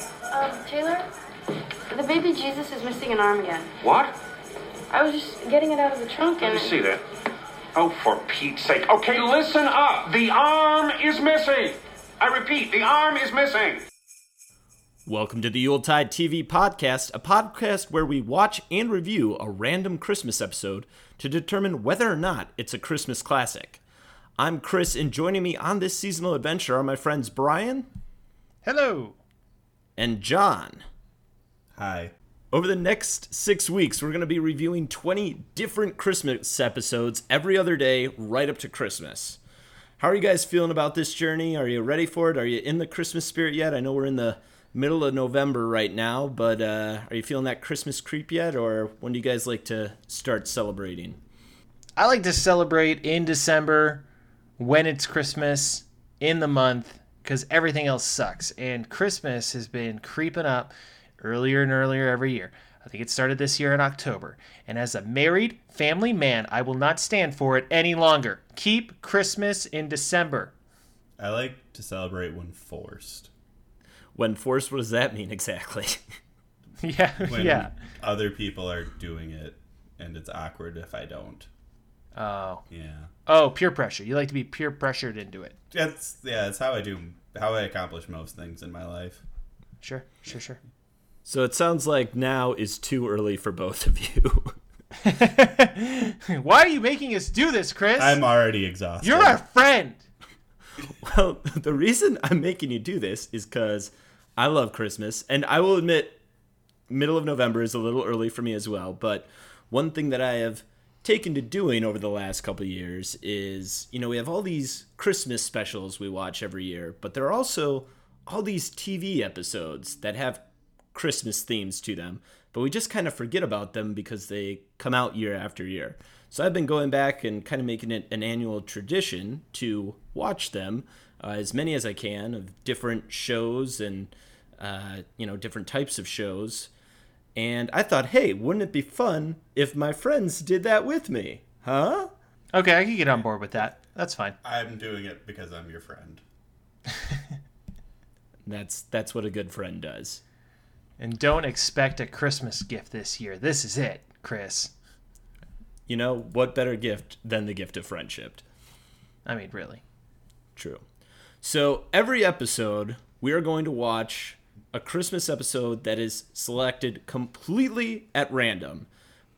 Um, Taylor, the baby Jesus is missing an arm again. What? I was just getting it out of the trunk Let and. me see that. Oh, for Pete's sake. Okay, listen up. The arm is missing. I repeat, the arm is missing. Welcome to the Yuletide TV Podcast, a podcast where we watch and review a random Christmas episode to determine whether or not it's a Christmas classic. I'm Chris, and joining me on this seasonal adventure are my friends Brian Hello. And John. Hi. Over the next six weeks, we're going to be reviewing 20 different Christmas episodes every other day, right up to Christmas. How are you guys feeling about this journey? Are you ready for it? Are you in the Christmas spirit yet? I know we're in the middle of November right now, but uh, are you feeling that Christmas creep yet? Or when do you guys like to start celebrating? I like to celebrate in December when it's Christmas in the month because everything else sucks. And Christmas has been creeping up earlier and earlier every year. I think it started this year in October. And as a married family man, I will not stand for it any longer. Keep Christmas in December. I like to celebrate when forced. When forced, what does that mean exactly? yeah, When yeah. other people are doing it and it's awkward if I don't. Oh, Yeah. oh, peer pressure. You like to be peer pressured into it. That's yeah, that's how I do how I accomplish most things in my life. Sure, sure, sure. so it sounds like now is too early for both of you. Why are you making us do this, Chris? I'm already exhausted. You're our friend. Well, the reason I'm making you do this is because I love Christmas, and I will admit, middle of November is a little early for me as well. But one thing that I have taken to doing over the last couple years is, you know, we have all these Christmas specials we watch every year, but there are also all these TV episodes that have Christmas themes to them, but we just kind of forget about them because they come out year after year. So I've been going back and kind of making it an annual tradition to watch them, uh, as many as I can, of different shows and uh, you know different types of shows. And I thought, hey, wouldn't it be fun if my friends did that with me? Huh? Okay, I can get on board with that. That's fine. I'm doing it because I'm your friend. That's that's what a good friend does. And don't expect a Christmas gift this year. This is it, Chris. You know, what better gift than the gift of friendship? I mean, really. True. So every episode, we are going to watch a Christmas episode that is selected completely at random.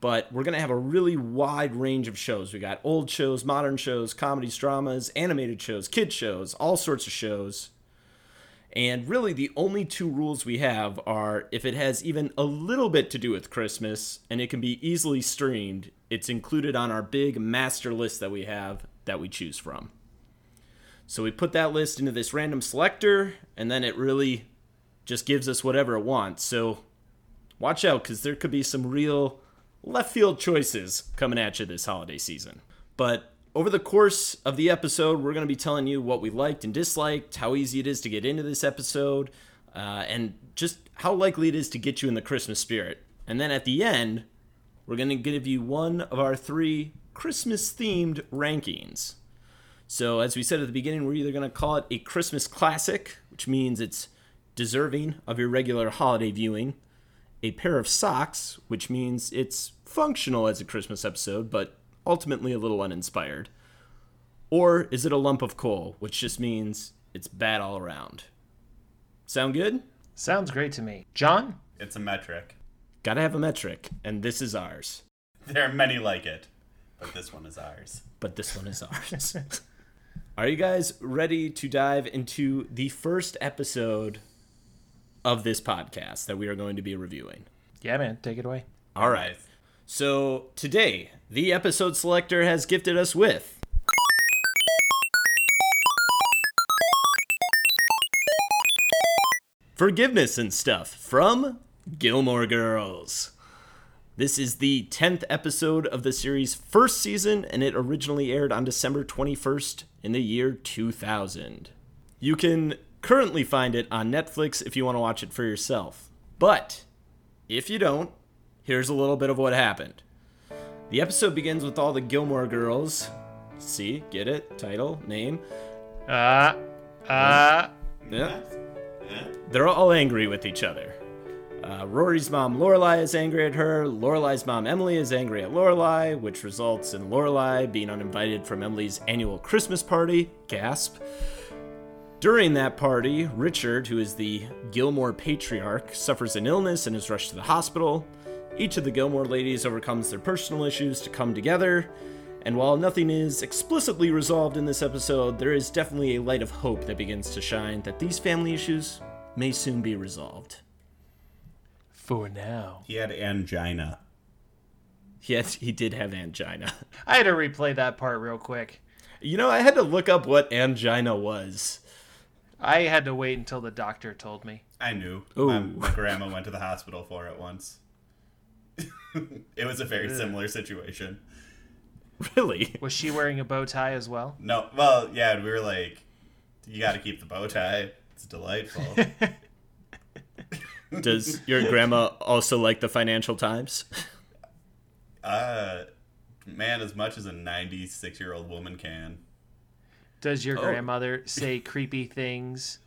But we're going to have a really wide range of shows. We got old shows, modern shows, comedies, dramas, animated shows, kid shows, all sorts of shows. And really, the only two rules we have are if it has even a little bit to do with Christmas and it can be easily streamed, it's included on our big master list that we have that we choose from. So we put that list into this random selector, and then it really just gives us whatever it wants. So watch out, because there could be some real left field choices coming at you this holiday season. But over the course of the episode, we're going to be telling you what we liked and disliked, how easy it is to get into this episode, uh, and just how likely it is to get you in the Christmas spirit. And then at the end, we're going to give you one of our three Christmas themed rankings. So, as we said at the beginning, we're either going to call it a Christmas classic, which means it's deserving of your regular holiday viewing, a pair of socks, which means it's functional as a Christmas episode, but ultimately a little uninspired, or is it a lump of coal, which just means it's bad all around? Sound good? Sounds great to me. John? It's a metric. Gotta have a metric, and this is ours. There are many like it, but this one is ours. but this one is ours. Are you guys ready to dive into the first episode of this podcast that we are going to be reviewing? Yeah, man, take it away. All right. So today, the episode selector has gifted us with Forgiveness and Stuff from Gilmore Girls. This is the 10th episode of the series' first season, and it originally aired on December 21st in the year 2000. You can currently find it on Netflix if you want to watch it for yourself. But if you don't, here's a little bit of what happened. The episode begins with all the Gilmore girls. See, get it? Title, name. Uh, uh, Yeah. they're all angry with each other. Uh, Rory's mom Lorelai is angry at her. Lorelai's mom Emily is angry at Lorelai, which results in Lorelai being uninvited from Emily's annual Christmas party. Gasp. During that party, Richard, who is the Gilmore patriarch, suffers an illness and is rushed to the hospital. Each of the Gilmore ladies overcomes their personal issues to come together. And while nothing is explicitly resolved in this episode, there is definitely a light of hope that begins to shine that these family issues may soon be resolved. For now. He had angina. Yes, he did have angina. I had to replay that part real quick. You know, I had to look up what angina was. I had to wait until the doctor told me. I knew. Ooh. My, my grandma went to the hospital for it once. it was a very similar situation. Really? Was she wearing a bow tie as well? No, well, yeah, and we were like, you got to keep the bow tie. It's delightful. Does your grandma also like the Financial Times? uh, man, as much as a 96 year old woman can. Does your Oh. grandmother say creepy things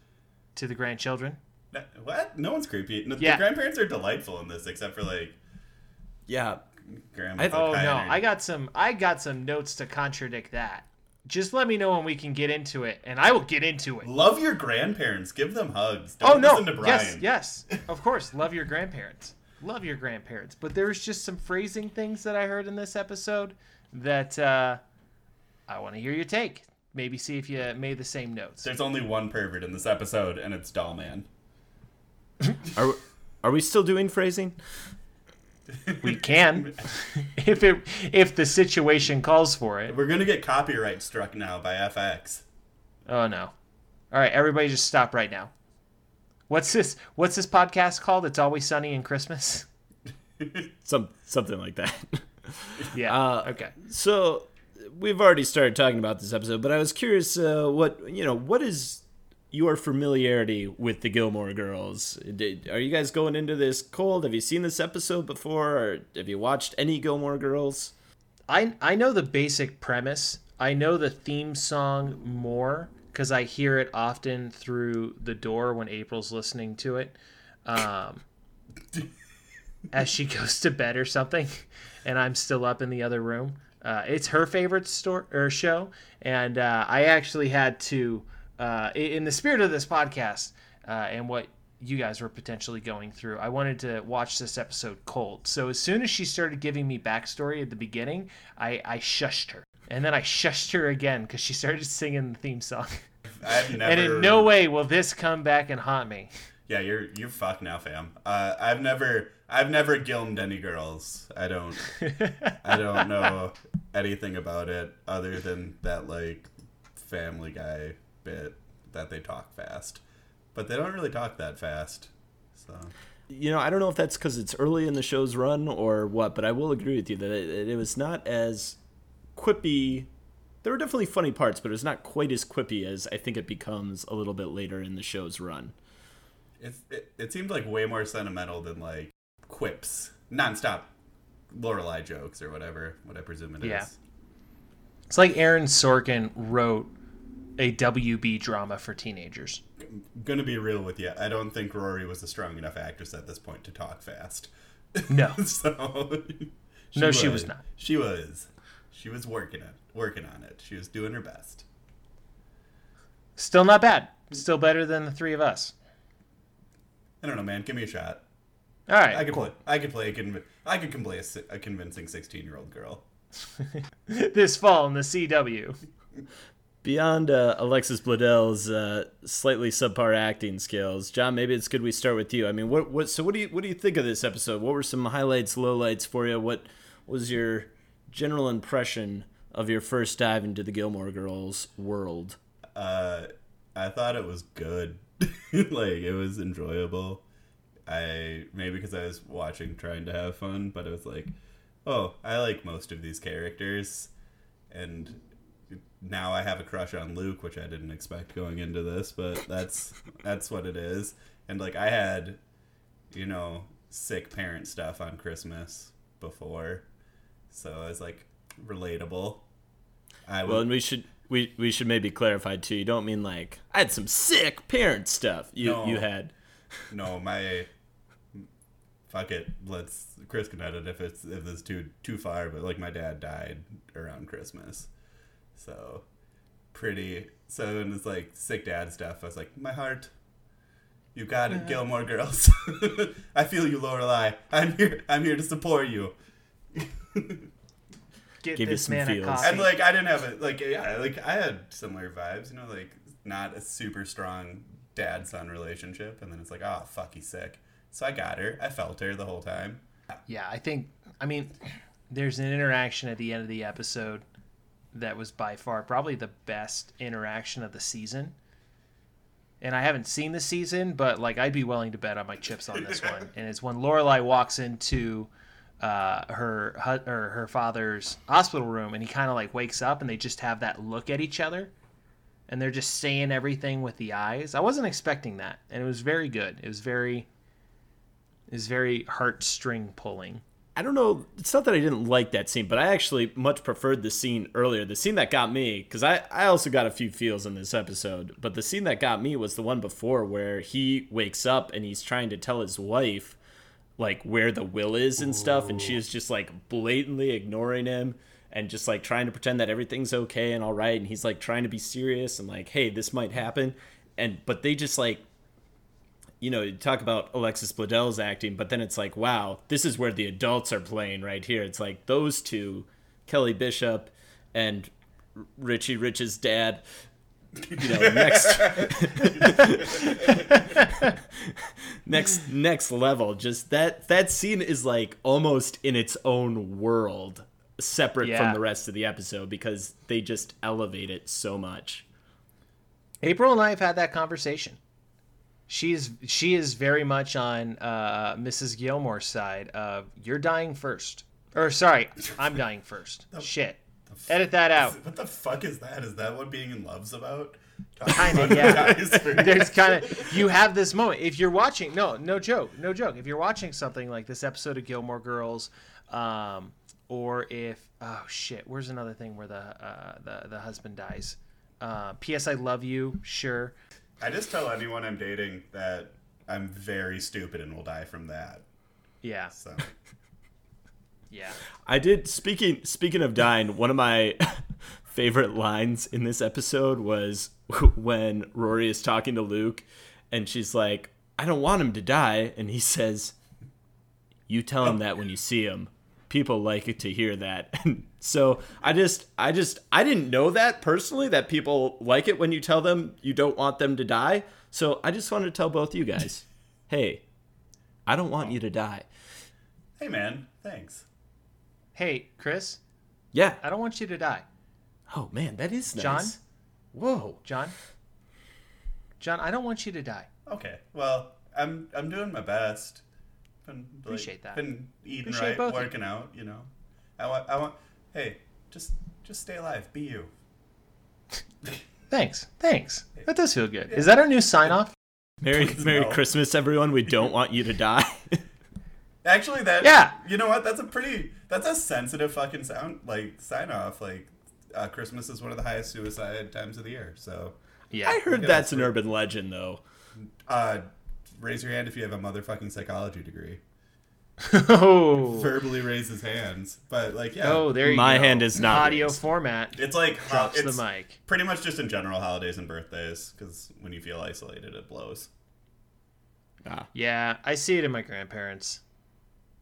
to the grandchildren? No- What? No one's creepy. No, Yeah. The grandparents are delightful in this, except for like Yeah. grandma. I- Oh no, I got some I got some notes to contradict that. Just let me know when we can get into it, and I will get into it. Love your grandparents. Give them hugs. Don't Oh no, listen to Brian. yes, yes, of course. Love your grandparents. Love your grandparents. But there was just some phrasing things that I heard in this episode that uh, I want to hear your take. Maybe see if you made the same notes. There's only one pervert in this episode, and it's Dollman. Are are we still doing phrasing? We can, if it if the situation calls for it. We're gonna get copyright struck now by FX. Oh no! All right, everybody, just stop right now. What's this? What's this podcast called? It's always sunny in Christmas. Some something like that. Yeah. Uh, okay. So we've already started talking about this episode, but I was curious, uh, what you know, what is your familiarity with the Gilmore Girls? Did, are you guys going into this cold? Have you seen this episode before, or have you watched any Gilmore Girls? I I know the basic premise. I know the theme song more because I hear it often through the door when April's listening to it, um, as she goes to bed or something, and I'm still up in the other room. Uh, it's her favorite store or show, and uh, I actually had to, uh, in the spirit of this podcast uh, and what you guys were potentially going through, I wanted to watch this episode cold. So as soon as she started giving me backstory at the beginning, I, I shushed her, and then I shushed her again because she started singing the theme song. Never. and in no way will this come back and haunt me. Yeah, you're you're fucked now, fam. Uh, I've never I've never gilmed any girls. I don't I don't know anything about it other than that like Family Guy bit that they talk fast, but they don't really talk that fast. So You know, I don't know if that's because it's early in the show's run or what, but I will agree with you that it, it was not as quippy. There were definitely funny parts, but it was not quite as quippy as I think it becomes a little bit later in the show's run. it's it, it seemed like way more sentimental than like quips, nonstop Lorelai jokes or whatever. What I presume it is. Yeah. It's like Aaron Sorkin wrote a WB drama for teenagers. I'm gonna be real with you. I don't think Rory was a strong enough actress at this point to talk fast. No. so No, she was not. She was. She was working it, working on it. She was doing her best. Still not bad. Still better than the three of us. I don't know, man. Give me a shot. All right. I could cool. play. I could play a conv- I could play a, a convincing sixteen-year-old girl. this fall in the CW. Beyond uh, Alexis Bledel's uh, slightly subpar acting skills, John, maybe it's good we start with you. I mean, what what so what do you what do you think of this episode? What were some highlights, lowlights for you? What was your general impression of your first dive into the Gilmore Girls world? Uh, I thought it was good. like it was enjoyable. I maybe because I was watching trying to have fun, but it was like, oh, I like most of these characters, and now I have a crush on Luke, which I didn't expect going into this, but that's that's what it is. And like I had, you know, sick parent stuff on Christmas before, so I was like relatable. I Well, and we should we we should maybe clarify too. You don't mean like I had some sick parent stuff. You No. you had. No, my fuck it. Let's Chris can edit if it's if it's too too far. But like my dad died around Christmas, so pretty. So and it's like sick dad stuff. I was like, my heart. You got it, Gilmore Girls. I feel you, Lorelai. I'm here. I'm here to support you. Get Give you this some man a feels. coffee. And like I didn't have it. Like yeah, like I had similar vibes. You know, like not a super strong dad son relationship. And then it's like, oh fuck, he's sick. So I got her. I felt her the whole time. Yeah, I think. I mean, there's an interaction at the end of the episode that was by far probably the best interaction of the season. And I haven't seen the season, but like I'd be willing to bet on my chips on this one. And it's when Lorelai walks into uh, her her father's hospital room, and he kind of like wakes up, and they just have that look at each other, and they're just saying everything with the eyes. I wasn't expecting that, and it was very good. It was very, it was very heartstring pulling. I don't know. It's not that I didn't like that scene, but I actually much preferred the scene earlier. The scene that got me, because I, I also got a few feels in this episode, but the scene that got me was the one before where he wakes up and he's trying to tell his wife, like, where the will is and stuff, and she is just, like, blatantly ignoring him and just, like, trying to pretend that everything's okay and all right. And he's, like, trying to be serious and, like, hey, this might happen. And, but they just, like, you know, you talk about Alexis Bledel's acting, but then it's like, wow, this is where the adults are playing right here. It's like those two, Kelly Bishop and Richie Rich's dad, you know, next next next level. Just that that scene is like almost in its own world, separate Yeah. from the rest of the episode because they just elevate it so much. April and I have had that conversation. She's she is very much on uh, Mrs. Gilmore's side of you're dying first. Or sorry, I'm dying first. Shit. Edit that out. What the fuck is that? Is that what being in love's about? Kinda, yeah. There's kind of you have this moment if you're watching. No, no joke, no joke. If you're watching something like this episode of Gilmore Girls, um, or if oh shit, where's another thing where the uh, the the husband dies? Uh, P.S. I love you. Sure. I just tell anyone I'm dating that I'm very stupid and will die from that. Yeah. So Yeah. I did speaking speaking of dying, one of my favorite lines in this episode was when Rory is talking to Luke and she's like, "I don't want him to die." And he says, "You tell him that when you see him. People like to hear that." And so, I just I just I didn't know that personally that people like it when you tell them you don't want them to die. So, I just wanted to tell both you guys, "Hey, I don't want you to die." hey man, thanks. Hey, Chris, Yeah. I don't want you to die. Oh man, that is nice. John? Whoa. John? John, I don't want you to die. Okay. Well, I'm I'm doing my best. Been, like, Appreciate that. Been eating Appreciate right, both of you. working out. You know, I want I want. Hey, just just stay alive. Be you. Thanks. Thanks. That does feel good. Is that our new sign off? Merry Please Merry no. Christmas, everyone. We don't want you to die. Actually, that Yeah. You know what? That's a pretty. That's a sensitive fucking sound. Like sign off. Like uh, Christmas is one of the highest suicide times of the year. So, Yeah. I heard that's an urban legend, though. uh, raise your hand if you have a motherfucking psychology degree. oh. Verbally raise his hands. But like, yeah. Oh, there you My go. hand is not audio raised. format. It's like Drops it's the mic. Pretty much just in general holidays and birthdays, because when you feel isolated, it blows. Ah. Yeah, I see it in my grandparents,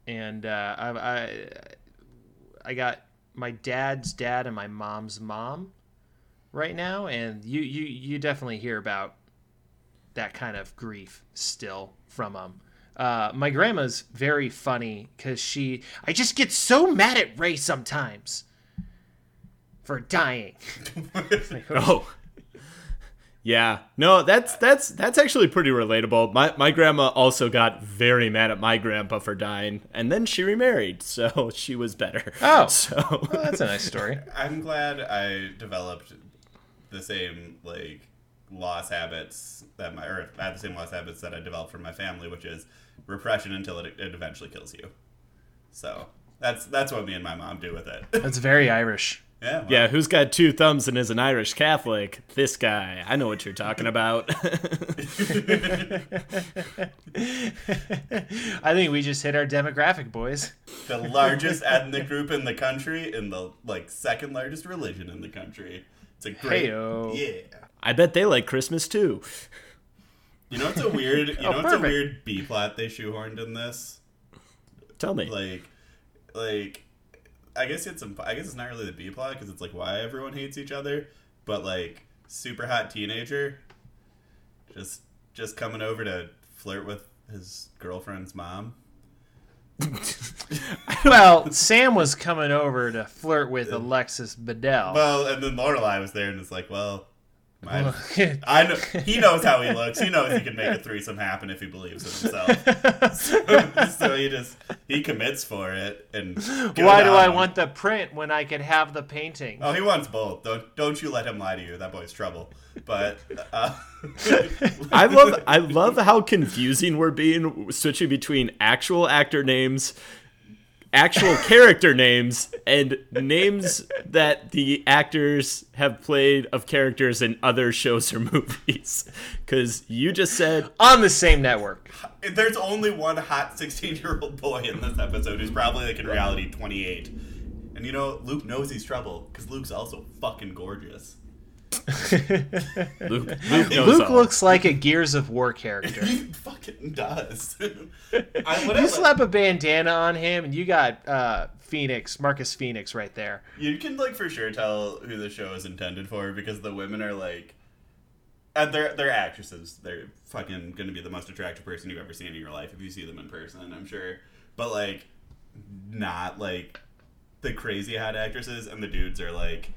and uh, I, I I got my dad's dad and my mom's mom right now, and you you you definitely hear about that kind of grief still from them. Uh, my grandma's very funny because she I just get so mad at Ray sometimes for dying. Oh. Yeah. No, that's that's that's actually pretty relatable. My my grandma also got very mad at my grandpa for dying, and then she remarried, so she was better. Oh. So Well, that's a nice story. I'm glad I developed the same like loss habits that my or I have the same loss habits that I developed from my family, which is repression until it, it eventually kills you. So that's that's what me and my mom do with it. That's very Irish. Yeah. well, Yeah, who's got two thumbs and is an Irish Catholic? This guy. I know what you're talking about. I think we just hit our demographic, boys. The largest ethnic group in the country and the like second largest religion in the country. It's a great. Heyo. Yeah. I bet they like Christmas too. You know what's a weird? You Oh, know what's a weird B plot they shoehorned in this? Tell me. Like, like, I guess it's imp- I guess it's not really the B plot because it's like why everyone hates each other, but like super hot teenager, just just coming over to flirt with his girlfriend's mom. Well, Sam was coming over to flirt with Alexis Bledel. Well, and then Lorelai was there, and it's like, well, my, I know he knows how he looks. He knows he can make a threesome happen if he believes in himself. so, so he just he commits for it. And Why do I him. want the print when I could have the painting? Oh, he wants both. Don't don't you let him lie to you. That boy's trouble. But uh, I love I love how confusing we're being switching between actual actor names, actual character names, and names that the actors have played of characters in other shows or movies. Because you just said On the same network. there's only one hot 16 year old boy in this episode who's probably like in reality 28. And you know, Luke knows he's trouble because Luke's also fucking gorgeous. Luke. Luke, Luke looks like a Gears of War character. He fucking does. I, what I you li- slap a bandana on him, and you got uh, Fenix, Marcus Fenix, right there. You can like for sure tell who the show is intended for because the women are like, and they're they're actresses. They're fucking gonna be the most attractive person you've ever seen in your life if you see them in person. I'm sure, but like, not like the crazy hot actresses, and the dudes are like,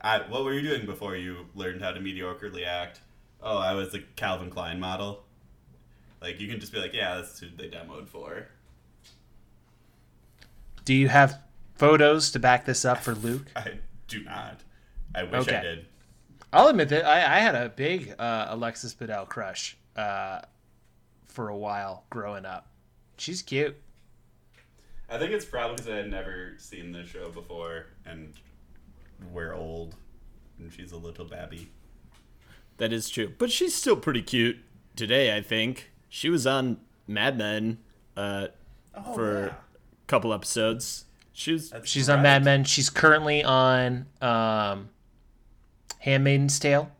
I, what were you doing before you learned how to mediocrely act? Oh, I was a Calvin Klein model. Like you can just be like, yeah, that's who they demoed for. Do you have photos to back this up for Luke? I do not. I wish I Okay. did. I'll admit that I, I had a big uh, Alexis Bledel crush uh, for a while growing up. She's cute. I think it's probably because I had never seen this show before, and we're old, and she's a little babby. That is true. But she's still pretty cute today, I think. She was on Mad Men uh, for a couple episodes. She was She's on Mad Men. She's currently on um, Handmaiden's Tale.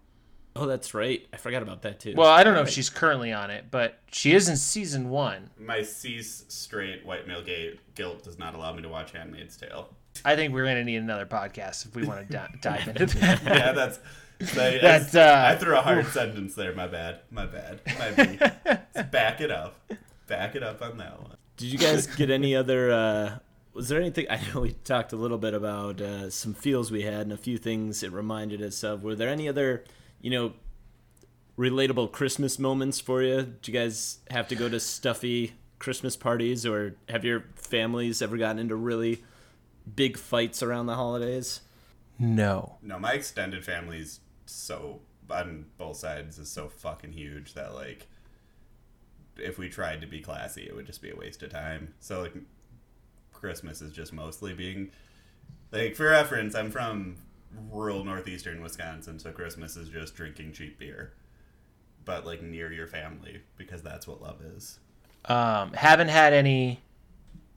Oh, that's right. I forgot about that too. Well, I don't know if she's currently on it, but she is in season one. My cis straight white male gay guilt does not allow me to watch Handmaid's Tale. I think we're gonna need another podcast if we want to di- dive into that. Yeah, that's. I, That, I, uh, I threw a hard sentence there. My bad. My bad. My bad. Back it up. Back it up on that one. Did you guys get any other? Uh, was there anything? I know we talked a little bit about uh, some feels we had and a few things it reminded us of. Were there any other, you know, relatable Christmas moments for you? Did you guys have to go to stuffy Christmas parties, or have your families ever gotten into really big fights around the holidays? no. No, my extended family's so on both sides is so fucking huge that like if we tried to be classy, it would just be a waste of time. So like Christmas is just mostly being like for reference, I'm from rural northeastern Wisconsin, so Christmas is just drinking cheap beer. But like near your family because that's what love is. Um, haven't had any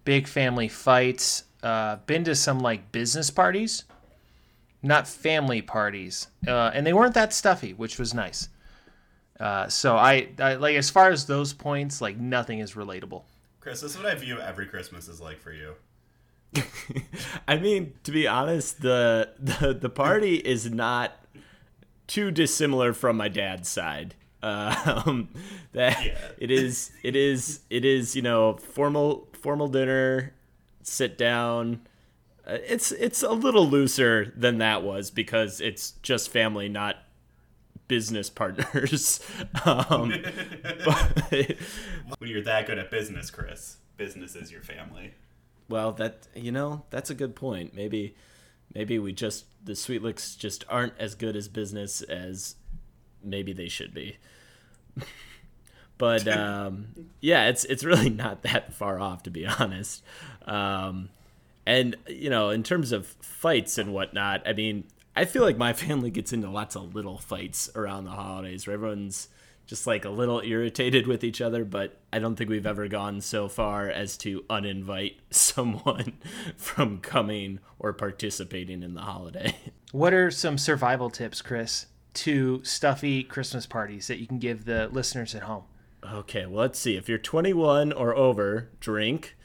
big family fights. Uh, been to some like business parties, not family parties, uh, and they weren't that stuffy, which was nice. Uh, so I, I like as far as those points, like nothing is relatable. Chris, this is what I view every Christmas is like for you. I mean, to be honest, the the the party is not too dissimilar from my dad's side. Um, that Yeah. it is, it is, it is. You know, formal formal dinner, sit down. Uh, it's it's a little looser than that was because it's just family, not business partners. um, but, When you're that good at business, Chris, business is your family. Well, that you know, that's a good point. Maybe, maybe we just the Sweet Licks just aren't as good as business as maybe they should be. but um, yeah, it's it's really not that far off to be honest. Um, And you know, in terms of fights and whatnot, I mean, I feel like my family gets into lots of little fights around the holidays where everyone's just like a little irritated with each other, but I don't think we've ever gone so far as to uninvite someone from coming or participating in the holiday. What are some survival tips, Chris, to stuffy Christmas parties that you can give the listeners at home? Okay, well, let's see. If you're 21 or over, drink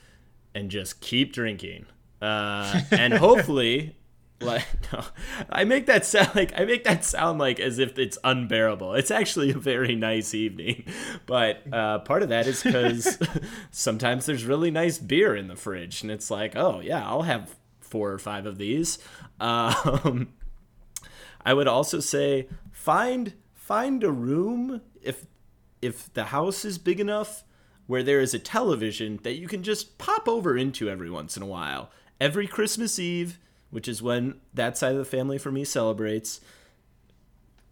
and just keep drinking. Uh, and hopefully, like, no, I make that sound like I make that sound like as if it's unbearable. It's actually a very nice evening, but uh, part of that is because sometimes there's really nice beer in the fridge, and it's like, oh yeah, I'll have four or five of these. Um, I would also say find find a room if if the house is big enough where there is a television that you can just pop over into every once in a while. Every Christmas Eve, which is when that side of the family for me celebrates,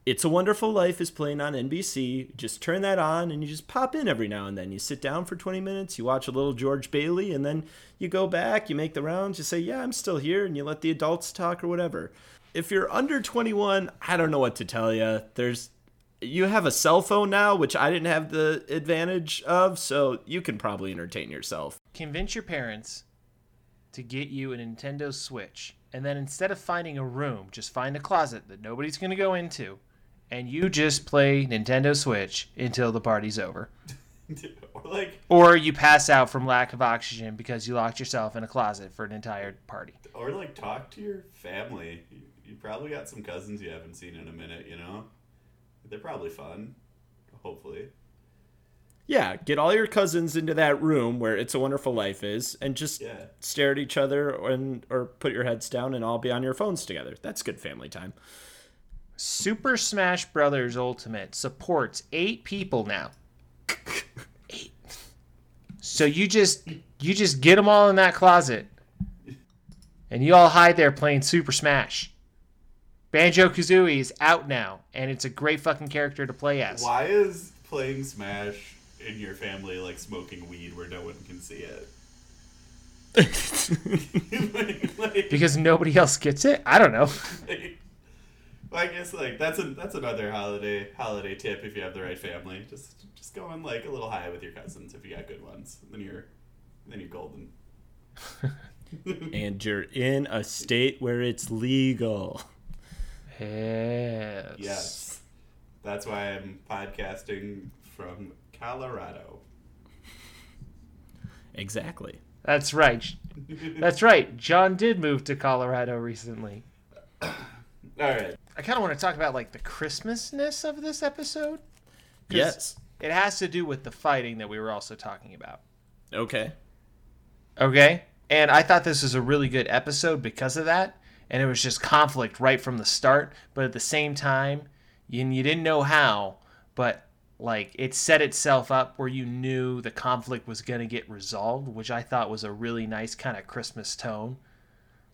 It's a Wonderful Life is playing on NBC. Just turn that on and you just pop in every now and then. You sit down for 20 minutes, you watch a little George Bailey, and then you go back, you make the rounds, you say, Yeah, I'm still here, and you let the adults talk or whatever. If you're under 21, I don't know what to tell you. There's you have a cell phone now, which I didn't have the advantage of, so you can probably entertain yourself. Convince your parents to get you a Nintendo Switch, and then instead of finding a room, just find a closet that nobody's going to go into, and you just play Nintendo Switch until the party's over. or like, Or you pass out from lack of oxygen because you locked yourself in a closet for an entire party. or like, talk to your family. You, you probably got some cousins you haven't seen in a minute. You know, they're probably fun. Hopefully, Yeah, get all your cousins into that room where It's a Wonderful Life is, and just Yeah. stare at each other and or put your heads down and all be on your phones together. That's good family time. Super Smash Brothers Ultimate supports eight people now. Eight. So you just you just get them all in that closet, and you all hide there playing Super Smash. Banjo Kazooie is out now, and it's a great fucking character to play as. why is playing Smash in your family like smoking weed where no one can see it? like, like- Because nobody else gets it. I don't know. well, I guess like that's a that's another holiday holiday tip if you have the right family. Just just go on like a little high with your cousins if you got good ones. Then you're then you're golden. and you're in a state where it's legal. Yes. Yes, that's why I'm podcasting from Colorado. Exactly. That's right. That's right. John did move to Colorado recently. All right. I kind of want to talk about like the Christmasness of this episode. Yes. It has to do with the fighting that we were also talking about. Okay. Okay? And I thought this was a really good episode because of that. And it was just conflict right from the start, but at the same time, you, you didn't know how, but like it set itself up where you knew the conflict was going to get resolved, which I thought was a really nice kind of Christmas tone.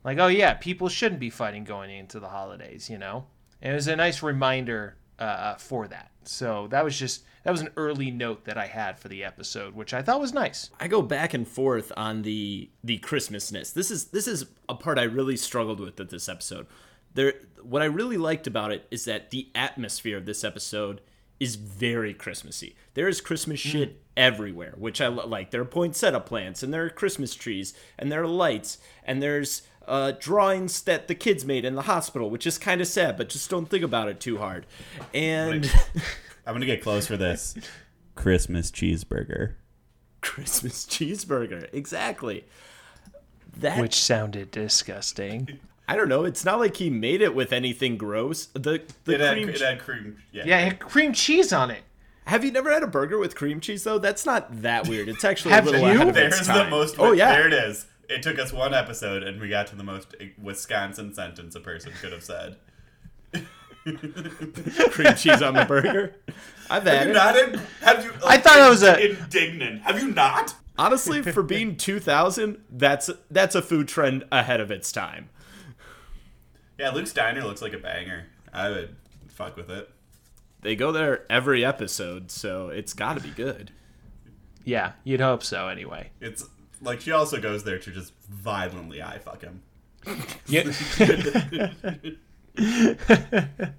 Like, oh yeah, people shouldn't be fighting going into the holidays, you know? And it was a nice reminder uh, for that. So that was just that was an early note that I had for the episode, which I thought was nice. I go back and forth on the the Christmasness. This is this is a part I really struggled with at this episode. There what I really liked about it is that the atmosphere of this episode is very Christmassy. There is Christmas shit everywhere, which I lo- like. There are poinsettia plants and there are Christmas trees and there are lights and there's uh, drawings that the kids made in the hospital, which is kind of sad, but just don't think about it too hard. And I'm gonna get close for this. Christmas cheeseburger. Christmas cheeseburger, exactly. That Which sounded disgusting. I don't know. It's not like he made it with anything gross. The the It had, cream. it had cream. Yeah. Yeah, it had cream cheese on it. Have you never had a burger with cream cheese though? That's not that weird. It's actually a little you? ahead of its There's the most. Oh yeah. There it is. It took us one episode, and we got to the most Wisconsin sentence a person could have said. cream cheese on the burger. I've Have had you it. not? In, have you? I thought that was a- indignant. Have you not? Honestly, for being 2000, that's that's a food trend ahead of its time. Yeah, Luke's Diner looks like a banger. I would fuck with it. They go there every episode, so it's got to be good. Yeah, you'd hope so anyway. It's like she also goes there to just violently eye fuck him. Yeah.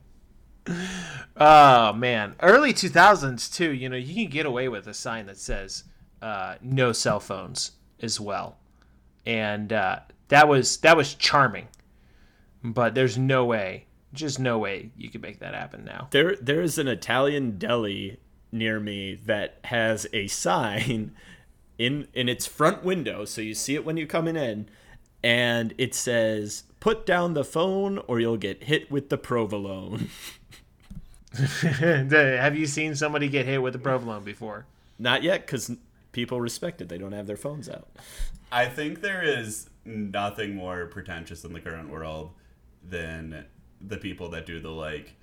oh man, early two thousands too. You know, you can get away with a sign that says uh, "no cell phones" as well, and uh, that was that was charming. But there's no way, just no way, you could make that happen now. There, there is an Italian deli near me that has a sign in in its front window, so you see it when you coming in, and it says, "Put down the phone, or you'll get hit with the provolone." Have you seen somebody get hit with a provolone before? Not yet, because people respect it. They don't have their phones out. I think there is nothing more pretentious in the current world than the people that do the like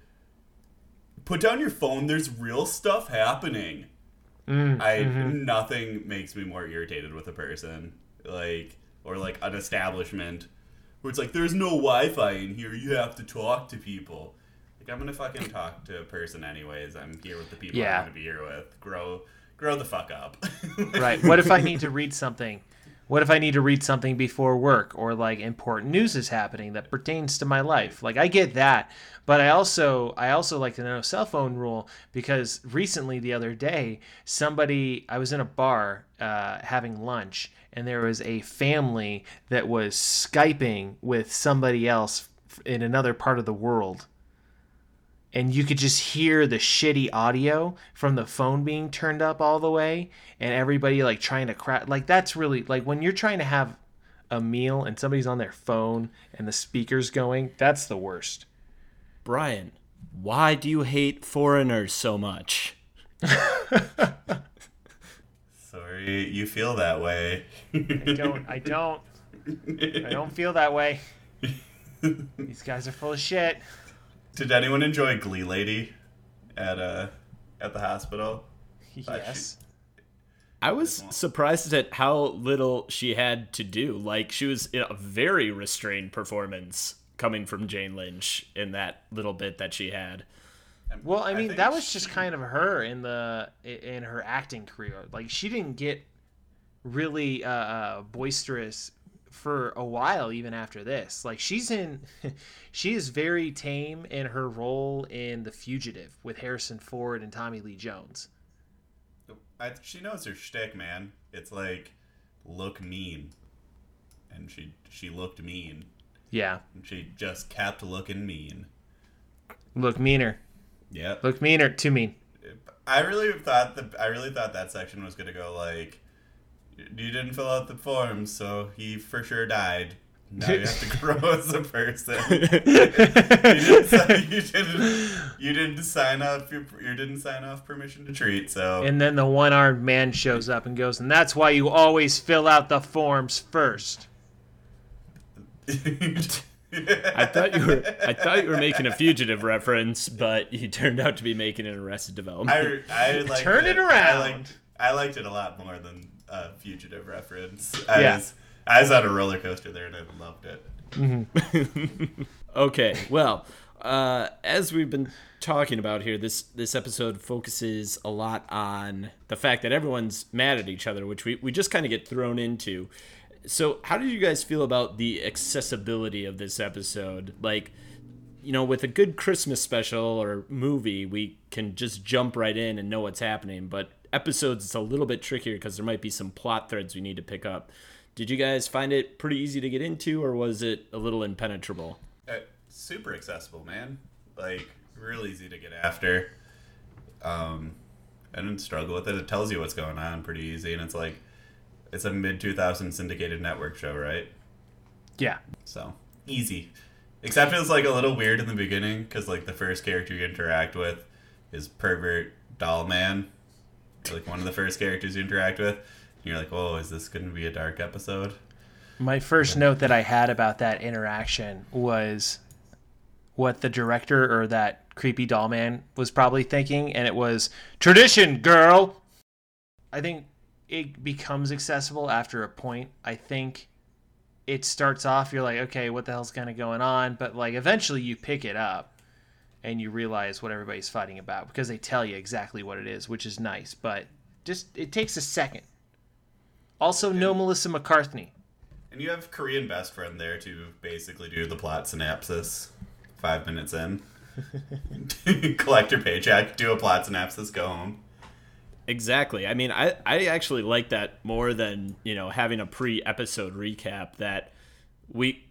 put down your phone there's real stuff happening Mm, i mm-hmm. nothing makes me more irritated with a person like or like an establishment where it's like there's no wi-fi in here. You have to talk to people. Like i'm gonna fucking talk to a person anyways. I'm here with the people Yeah. i'm gonna be here with. Grow grow the fuck up. Right. What if i need to read something what if i need to read something before work or like important news is happening that pertains to my life? Like i get that but i also i also like the no cell phone rule because recently the other day somebody i was in a bar uh, having lunch and there was a family that was skyping with somebody else in another part of the world and you could just hear the shitty audio from the phone being turned up all the way and everybody like trying to crack like that's really like when you're trying to have a meal and somebody's on their phone and the speakers going that's the worst. Brian, why do you hate foreigners so much? sorry you feel that way. I don't i don't. I don't feel that way. These guys are full of shit Did anyone enjoy Glee Lady at uh at the hospital? yes I was surprised at how little she had to do. Like she was in a very restrained performance coming from Jane Lynch in that little bit that she had. Well, I mean, think that was just kind of her in the in her acting career. Like she didn't get really uh, uh, boisterous for a while, even after this. Like she's in, she is very tame in her role in The Fugitive with Harrison Ford and Tommy Lee Jones. I, she knows her shtick, man. It's like look mean, and she she looked mean. Yeah, And she just kept looking mean. look meaner, yeah look meaner, too mean. I really thought that I really thought that section was gonna go like, you didn't fill out the forms, so he for sure died. Now you have to grow as a person. you, didn't sign, you didn't you didn't sign off your, you didn't sign off permission to treat. So And then the one armed man shows up and goes, and that's why you always fill out the forms first. I thought you were I thought you were making a fugitive reference, but you turned out to be making an arrested development. I, I liked Turn it I around. liked, I liked it a lot more than a fugitive reference. I Yeah. was I was on a roller coaster there and I loved it. Okay, well, uh, as we've been talking about here, this this episode focuses a lot on the fact that everyone's mad at each other, which we, we just kind of get thrown into. So, how did you guys feel about the accessibility of this episode? Like, you know, with a good Christmas special or movie, we can just jump right in and know what's happening. But episodes, it's a little bit trickier because there might be some plot threads we need to pick up. Did you guys find it pretty easy to get into, or was it a little impenetrable? Uh, super accessible, man. Like real easy to get after. Um, I didn't struggle with it. It tells you what's going on pretty easy, and it's like it's a mid two thousand syndicated network show, right? Yeah. So easy. Except it was like a little weird in the beginning because like the first character you interact with is pervert doll man. Like one of the first characters you interact with. And you're like, oh, is this going to be a dark episode? My first note that I had about that interaction was what the director or that creepy doll man was probably thinking, and it was tradition, girl. I think it becomes accessible after a point. I think it starts off, you're like, okay, what the hell's kind of going on? But like eventually you pick it up and you realize what everybody's fighting about because they tell you exactly what it is, which is nice. But just it takes a second. Also, no Melissa McCarthy. And you have Korean best friend there to basically do the plot synopsis five minutes in. Collect your paycheck, do a plot synopsis, go home. Exactly. I mean, I, I actually like that more than, you know, having a pre episode recap that we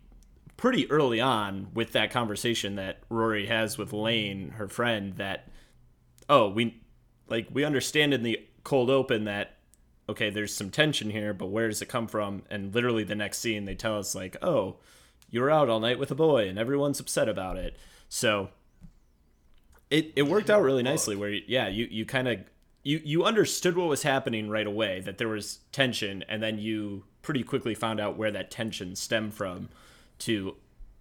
pretty early on with that conversation that Rory has with Lane, her friend, that, oh, we, like, we understand in the cold open that, okay, there's some tension here, but where does it come from? And literally the next scene, they tell us, like, oh, you were out all night with a boy and everyone's upset about it. So it, it worked out really nicely where, yeah, you, you kind of you you understood what was happening right away that there was tension and then you pretty quickly found out where that tension stemmed from to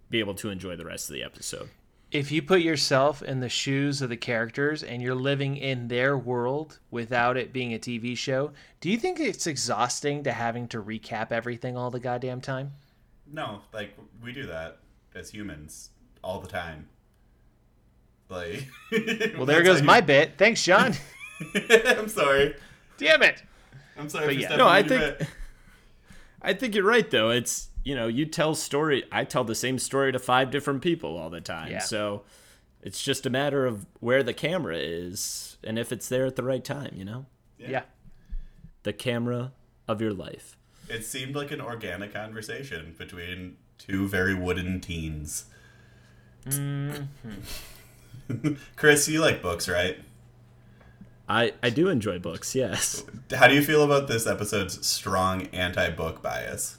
be able to enjoy the rest of the episode If you put yourself in the shoes of the characters and you're living in their world without it being a TV show, do you think it's exhausting to having to recap everything all the goddamn time? No, like we do that as humans all the time. Like, Well, there goes my bit. Thanks, Sean. I'm sorry. Damn it. I'm sorry But yeah. no i think bit. i think you're right though it's you know you tell story i tell the same story to five different people all the time Yeah. so it's just a matter of where the camera is and if it's there at the right time you know Yeah. the camera of your life It seemed like an organic conversation between two very wooden teens. Mm-hmm. Chris, you like books, right? i i do enjoy books yes How do you feel about this episode's strong anti-book bias?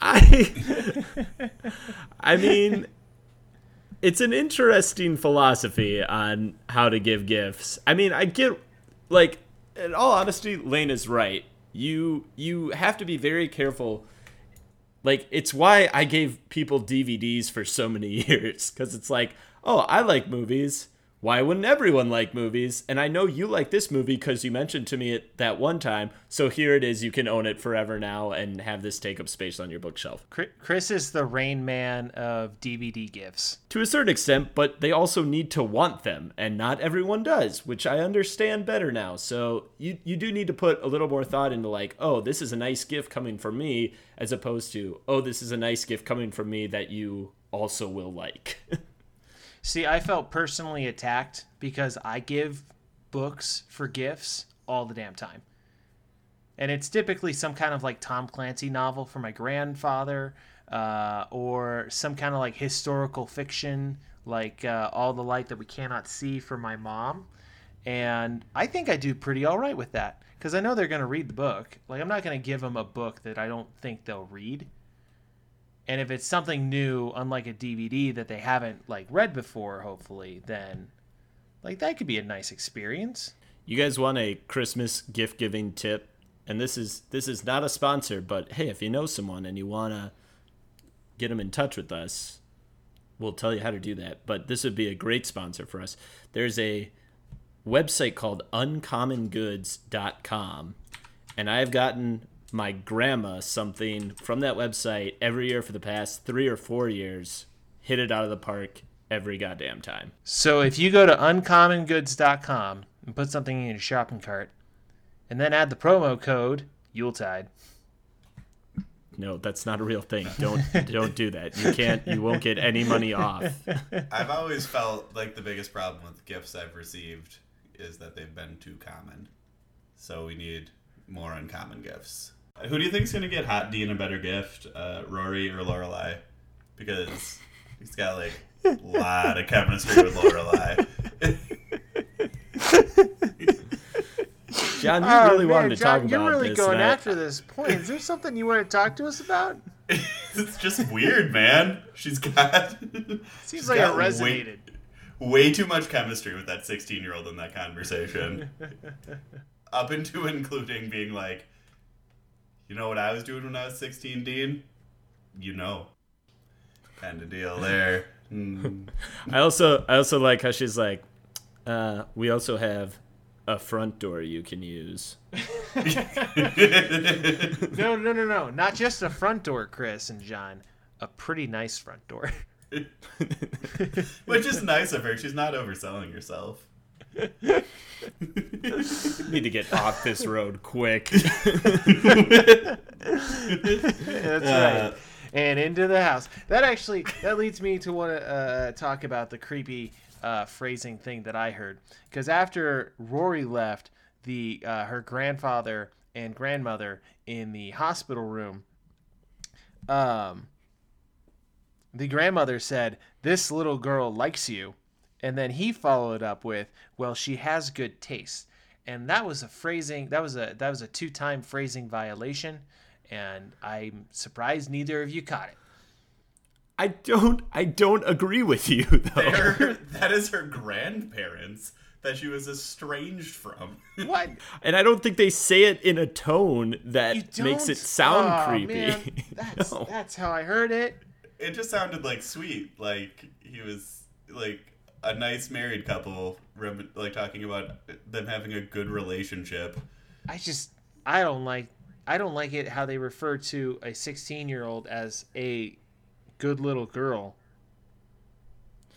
I I mean it's an interesting philosophy on how to give gifts. I mean, I get like in all honesty, Lane is right. You you have to be very careful. Like it's why I gave people DVDs for so many years cuz it's like, "Oh, I like movies. Why wouldn't everyone like movies? And I know you like this movie because you mentioned to me it that one time. So here it is. You can own it forever now and have this take up space on your bookshelf. Chris is the Rain Man of DVD gifts. To a certain extent, but they also need to want them, and not everyone does, which I understand better now. So you you do need to put a little more thought into like, oh, this is a nice gift coming from me, as opposed to, oh, this is a nice gift coming from me that you also will like. See, I felt personally attacked because I give books for gifts all the damn time. And it's typically some kind of like Tom Clancy novel for my grandfather, uh, or some kind of like historical fiction, like uh, All the Light That We Cannot See for my mom. And I think I do pretty all right with that because I know they're going to read the book. Like, I'm not going to give them a book that I don't think they'll read. And if it's something new, unlike a DVD that they haven't like read before, hopefully, then like that could be a nice experience. you guys want a Christmas gift giving tip? And this is this is not a sponsor, but hey, if you know someone and you wanna get them in touch with us, we'll tell you how to do that. But this would be a great sponsor for us. There's a website called uncommongoods.com, and I've gotten my grandma something from that website every year for the past three or four years. Hit it out of the park every goddamn time. So if you go to uncommongoods.com and put something in your shopping cart, and then add the promo code Yuletide. No, that's not a real thing. Don't don't do that. You can't. You won't get any money off. I've always felt like the biggest problem with gifts I've received is that they've been too common. So we need more uncommon gifts. Who do you think's gonna get Hot Dean a better gift, uh, Rory or Lorelai? Because he's got like a lot of chemistry with Lorelai. John, you Oh, really wanted to talk about this. you're really this. going and I- after this point. Is there something you want to talk to us about? it's just weird, man. She's got Seems she's like it got way- resonated. way too much chemistry with that 16 year old in that conversation. Up into including being like, you know what I was doing when I was 16, Dean? You know. Kind of deal there. Mm. I also I also like how she's like, uh, we also have a front door you can use. No, no, no, no. Not just a front door, Chris and John. A pretty nice front door. Which is nice of her. She's not overselling herself. Need to get off this road quick. That's right. And into the house. That actually that leads me to want to uh, talk about the creepy uh, phrasing thing that I heard. Because after Rory left, the uh, her grandfather and grandmother in the hospital room, um, the grandmother said, "This little girl likes you," and then he followed up with, "Well, she has good taste." And that was a phrasing. That was a that was a two time phrasing violation and I'm surprised neither of you caught it. I don't I don't agree with you though. They're, that is her grandparents that she was estranged from. What? And I don't think they say it in a tone that makes it don't? sound Aw, creepy. man, that's No. that's how I heard it. it just sounded like sweet, like he was like a nice married couple, like talking about them having a good relationship. I just I don't like I don't like it how they refer to a 16 year old as a good little girl.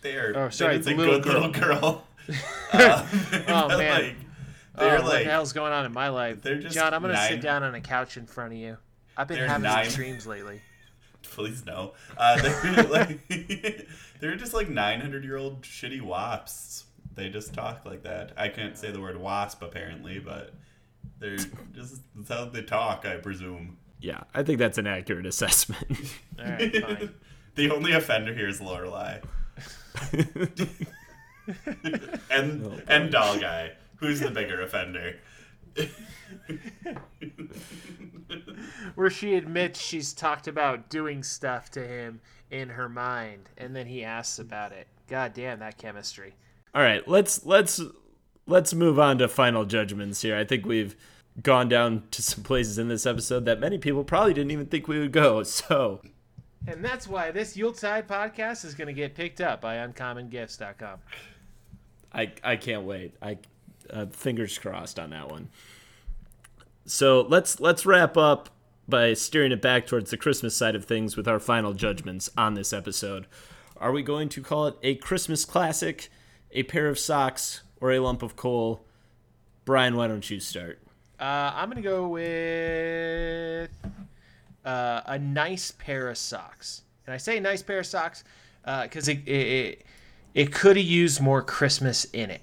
They are. Oh, sorry, they little good little girl. Uh, Oh, man. Like, Oh, they're what like the hell's going on in my life? they're just John, I'm gonna nine- sit down on a couch in front of you. I've been having nine- some dreams lately. Please no. Uh, they're like they're just like 900 year old shitty wasps. They just talk like that. I can't say the word wasp apparently, but they're just that's how they talk. I presume. Yeah, I think that's an accurate assessment. All right, fine. the only offender here is Lorelai. and and doll guy. Who's the bigger offender? Where she admits she's talked about doing stuff to him in her mind, and then he asks about it. God damn that chemistry. All right, let's let's let's move on to final judgments here. I think we've gone down to some places in this episode that many people probably didn't even think we would go. So, And that's why this Yuletide podcast is going to get picked up by uncommongifts.com. I I can't wait. I uh, fingers crossed on that one. So let's let's wrap up by steering it back towards the Christmas side of things with our final judgments on this episode. Are we going to call it a Christmas classic, a pair of socks, or a lump of coal? Brian, why don't you start? Uh, I'm going to go with uh, a nice pair of socks. And I say nice pair of socks because it, it, it, it could have used more Christmas in it.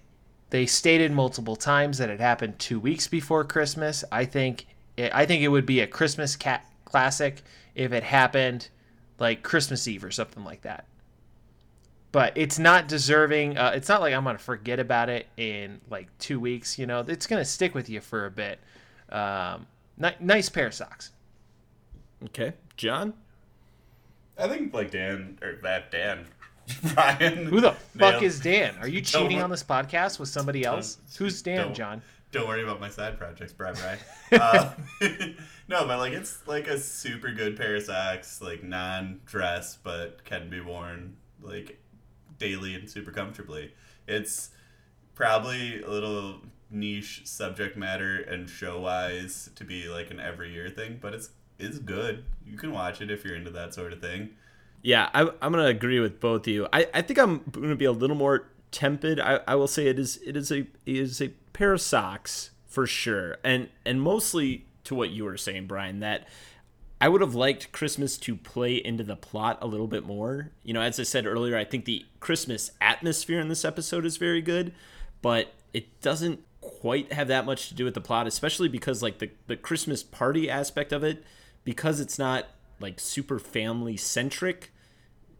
They stated multiple times that it happened two weeks before Christmas. I think it, I think it would be a Christmas cat classic if it happened like Christmas Eve or something like that. But it's not deserving. Uh, it's not like I'm gonna forget about it in like two weeks. You know, it's gonna stick with you for a bit. Um, ni- nice pair of socks. Okay, John. I think like Dan or that Dan, Brian. Who the fuck nailed- is Dan? Are you cheating on this podcast with somebody else? Who's Dan, don't- John? Don't worry about my side projects, Brian. Brian. uh, no, but like it's like a super good pair of socks, like non-dress, but can be worn like daily and super comfortably. It's probably a little niche subject matter and show wise to be like an every year thing, but it's it's good. You can watch it if you're into that sort of thing. Yeah, I, I'm gonna agree with both of you. I, I think I'm gonna be a little more tepid. I, I will say it is it is a it is a pair of socks for sure, and and mostly to what you were saying, Brian. That I would have liked Christmas to play into the plot a little bit more. You know, as I said earlier, I think the Christmas atmosphere in this episode is very good, but it doesn't quite have that much to do with the plot, especially because like the the Christmas party aspect of it, because it's not like super family centric.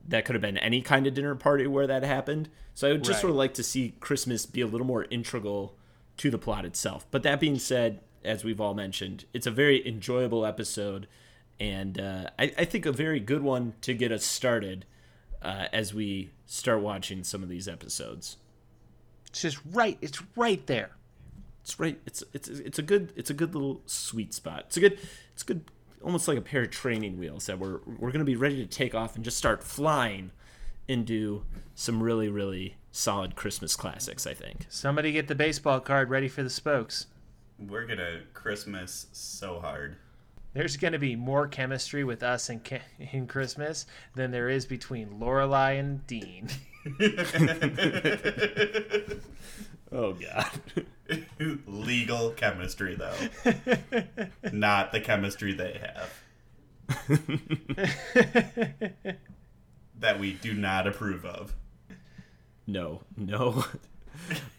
That could have been any kind of dinner party where that happened. So I would just Right. sort of like to see Christmas be a little more integral to the plot itself. But that being said, as we've all mentioned, it's a very enjoyable episode, and uh, I, I think a very good one to get us started uh, as we start watching some of these episodes. It's just right. It's right there. It's right. It's it's it's a good it's a good little sweet spot. It's a good it's good almost like a pair of training wheels that we're we're gonna be ready to take off and just start flying and do some really really solid Christmas classics. I think. Somebody get the baseball card ready for the spokes. We're gonna Christmas so hard. There's going to be more chemistry with us in, in Christmas than there is between Lorelai and Dean. Oh god. Legal chemistry, though. Not the chemistry they have. that we do not approve of. No, no.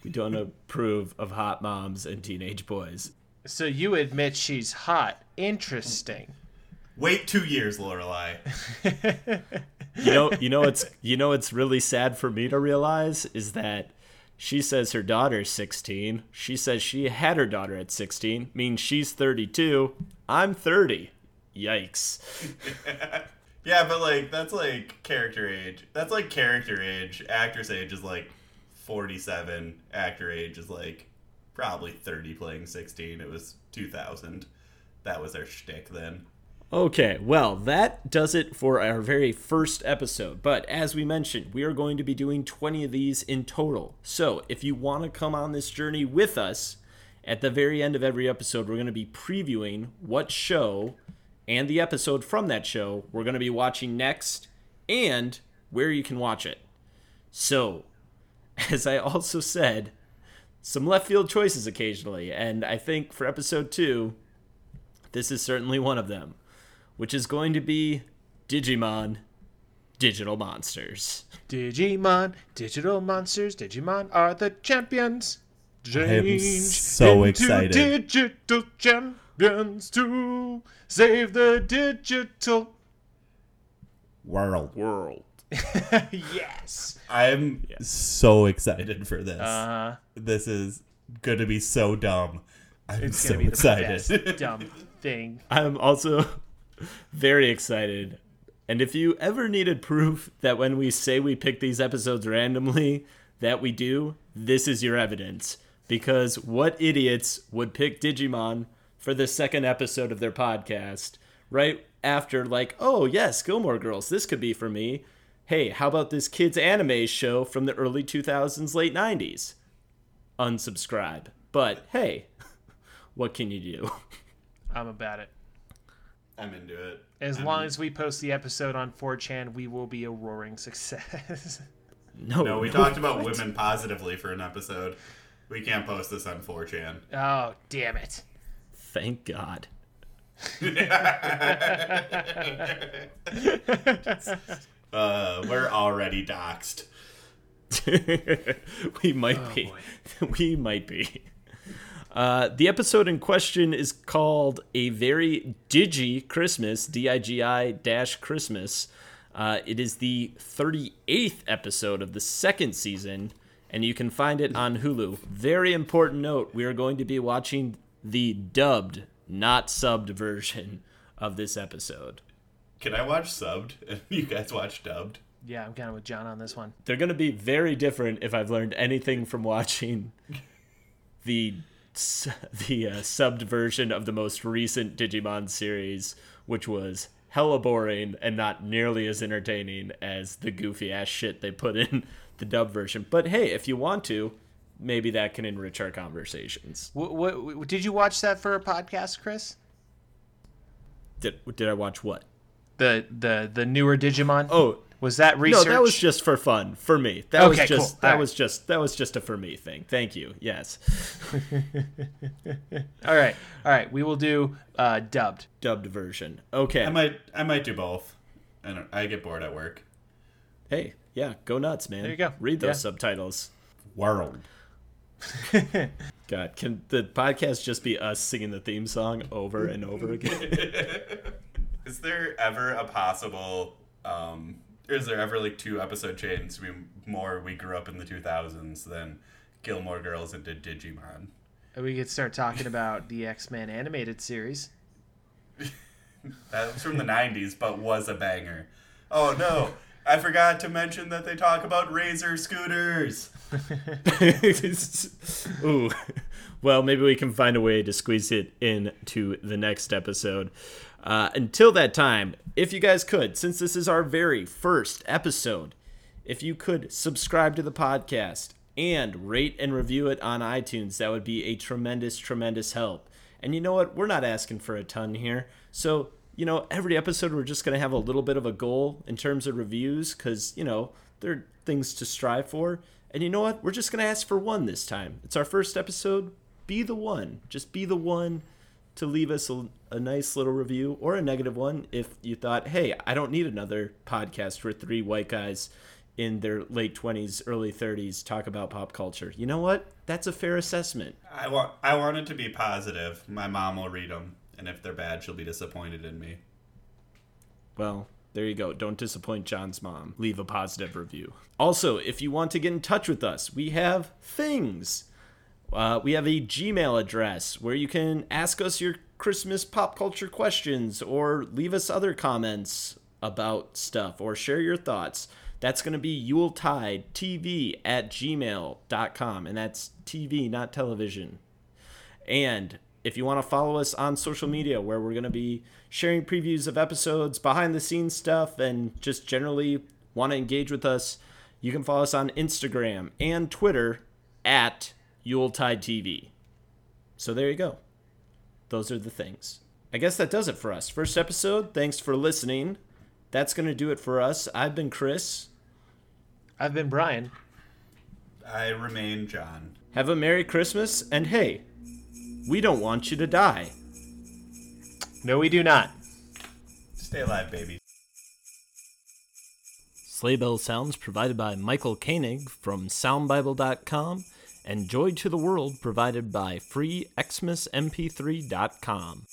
we don't approve of hot moms and teenage boys. So you admit she's hot. Interesting. Wait two years, Lorelai. You know, you know it's you know it's really sad for me to realize is that she says her daughter's 16. She says she had her daughter at 16, means she's 32. I'm 30. Yikes. Yeah, but like that's like character age. That's like character age. Actress age is like forty-seven. Actor age is like probably thirty, playing sixteen. It was two thousand. That was our shtick then. Okay, well, that does it for our very first episode. But as we mentioned, we are going to be doing 20 of these in total. So if you want to come on this journey with us, at the very end of every episode, we're going to be previewing what show and the episode from that show we're going to be watching next and where you can watch it. So, as I also said, some left field choices occasionally, and I think for episode two, this is certainly one of them, which is going to be Digimon Digital Monsters. Digimon, digital monsters, Digimon are the champions. am Change so into excited. digital champions to save the digital World. World. yes. I'm so excited for this. Uh, this is going to be so dumb. I'm it's so gonna be excited. the best dumb thing. I'm also very excited. And if you ever needed proof that when we say we pick these episodes randomly, that we do, this is your evidence. Because what idiots would pick Digimon for the second episode of their podcast right after, like, oh, yes, Gilmore Girls, this could be for me. Hey, how about this kids' anime show from the early 2000s, late 90s? Unsubscribe. But hey, what can you do? I'm about it. I'm into it. As I'm long as we post the episode on 4chan, we will be a roaring success. No, No, we talked about women positively for an episode. We can't post this on 4chan. oh, damn it. Thank God. Uh, we're already doxxed. we might be. we might be. Uh, the episode in question is called A Very Digi Christmas, D I G I dash Christmas. Uh, it is the 38th episode of the second season, and you can find it on Hulu. Very important note we are going to be watching the dubbed, not subbed version of this episode. Can I watch subbed and you guys watch dubbed? Yeah, I'm kind of with John on this one. they're going to be very different if I've learned anything from watching the s- the uh, subbed version of the most recent Digimon series, which was hella boring and not nearly as entertaining as the goofy ass shit they put in the dub version. But hey, if you want to, maybe that can enrich our conversations. What, what, did you watch that for a podcast, Chris? Did did I watch what? The the the newer Digimon. Oh. Was that research? No, that was just for fun for me. That Okay, was just cool. that Alright. was just that was just a for me thing. Thank you. Yes, all right. All right, we will do uh, dubbed. dubbed version. Okay. I might I might do both. I don't I get bored at work. Hey, yeah, go nuts, man. There you go. Read those Yeah. subtitles. World. God, can the podcast just be us singing the theme song over and over again? Is there ever a possible um or is there ever like two episode chains we more we grew up in the 2000s than Gilmore Girls and did Digimon? We could start talking about the X Men animated series. That was from the 90s but was a banger. Oh no, I forgot to mention that they talk about razor scooters. Ooh. Well, maybe we can find a way to squeeze it into the next episode. Uh, until that time, if you guys could, since this is our very first episode, if you could subscribe to the podcast and rate and review it on iTunes, that would be a tremendous, tremendous help. And you know what? We're not asking for a ton here. So, you know, every episode we're just going to have a little bit of a goal in terms of reviews because, you know, there are things to strive for. And you know what? We're just going to ask for one this time. It's our first episode. Be the one. Just be the one to leave us a, a nice little review or a negative one if you thought, hey, I don't need another podcast where three white guys in their late 20s, early 30s talk about pop culture. You know what? That's a fair assessment. I want I want it to be positive. My mom will read them, and if they're bad, she'll be disappointed in me. Well, there you go. Don't disappoint John's mom. Leave a positive review. Also, if you want to get in touch with us, we have things. Uh, we have a Gmail address where you can ask us your Christmas pop culture questions or leave us other comments about stuff or share your thoughts. That's going to be Yuletide TV at gmail.com. And that's TV, not television. And if you want to follow us on social media, where we're going to be sharing previews of episodes, behind the scenes stuff, and just generally want to engage with us, you can follow us on Instagram and Twitter at Yuletide TV. So there you go. Those are the things. I guess that does it for us. First episode. Thanks for listening. That's going to do it for us. I've been Chris. I've been Brian. I remain John. Have a Merry Christmas, and hey, we don't want you to die. No, we do not. Stay alive, baby. Sleigh Bell Sounds provided by Michael Koenig from SoundBible.com and Joy to the World provided by FreeXmasMP3.com.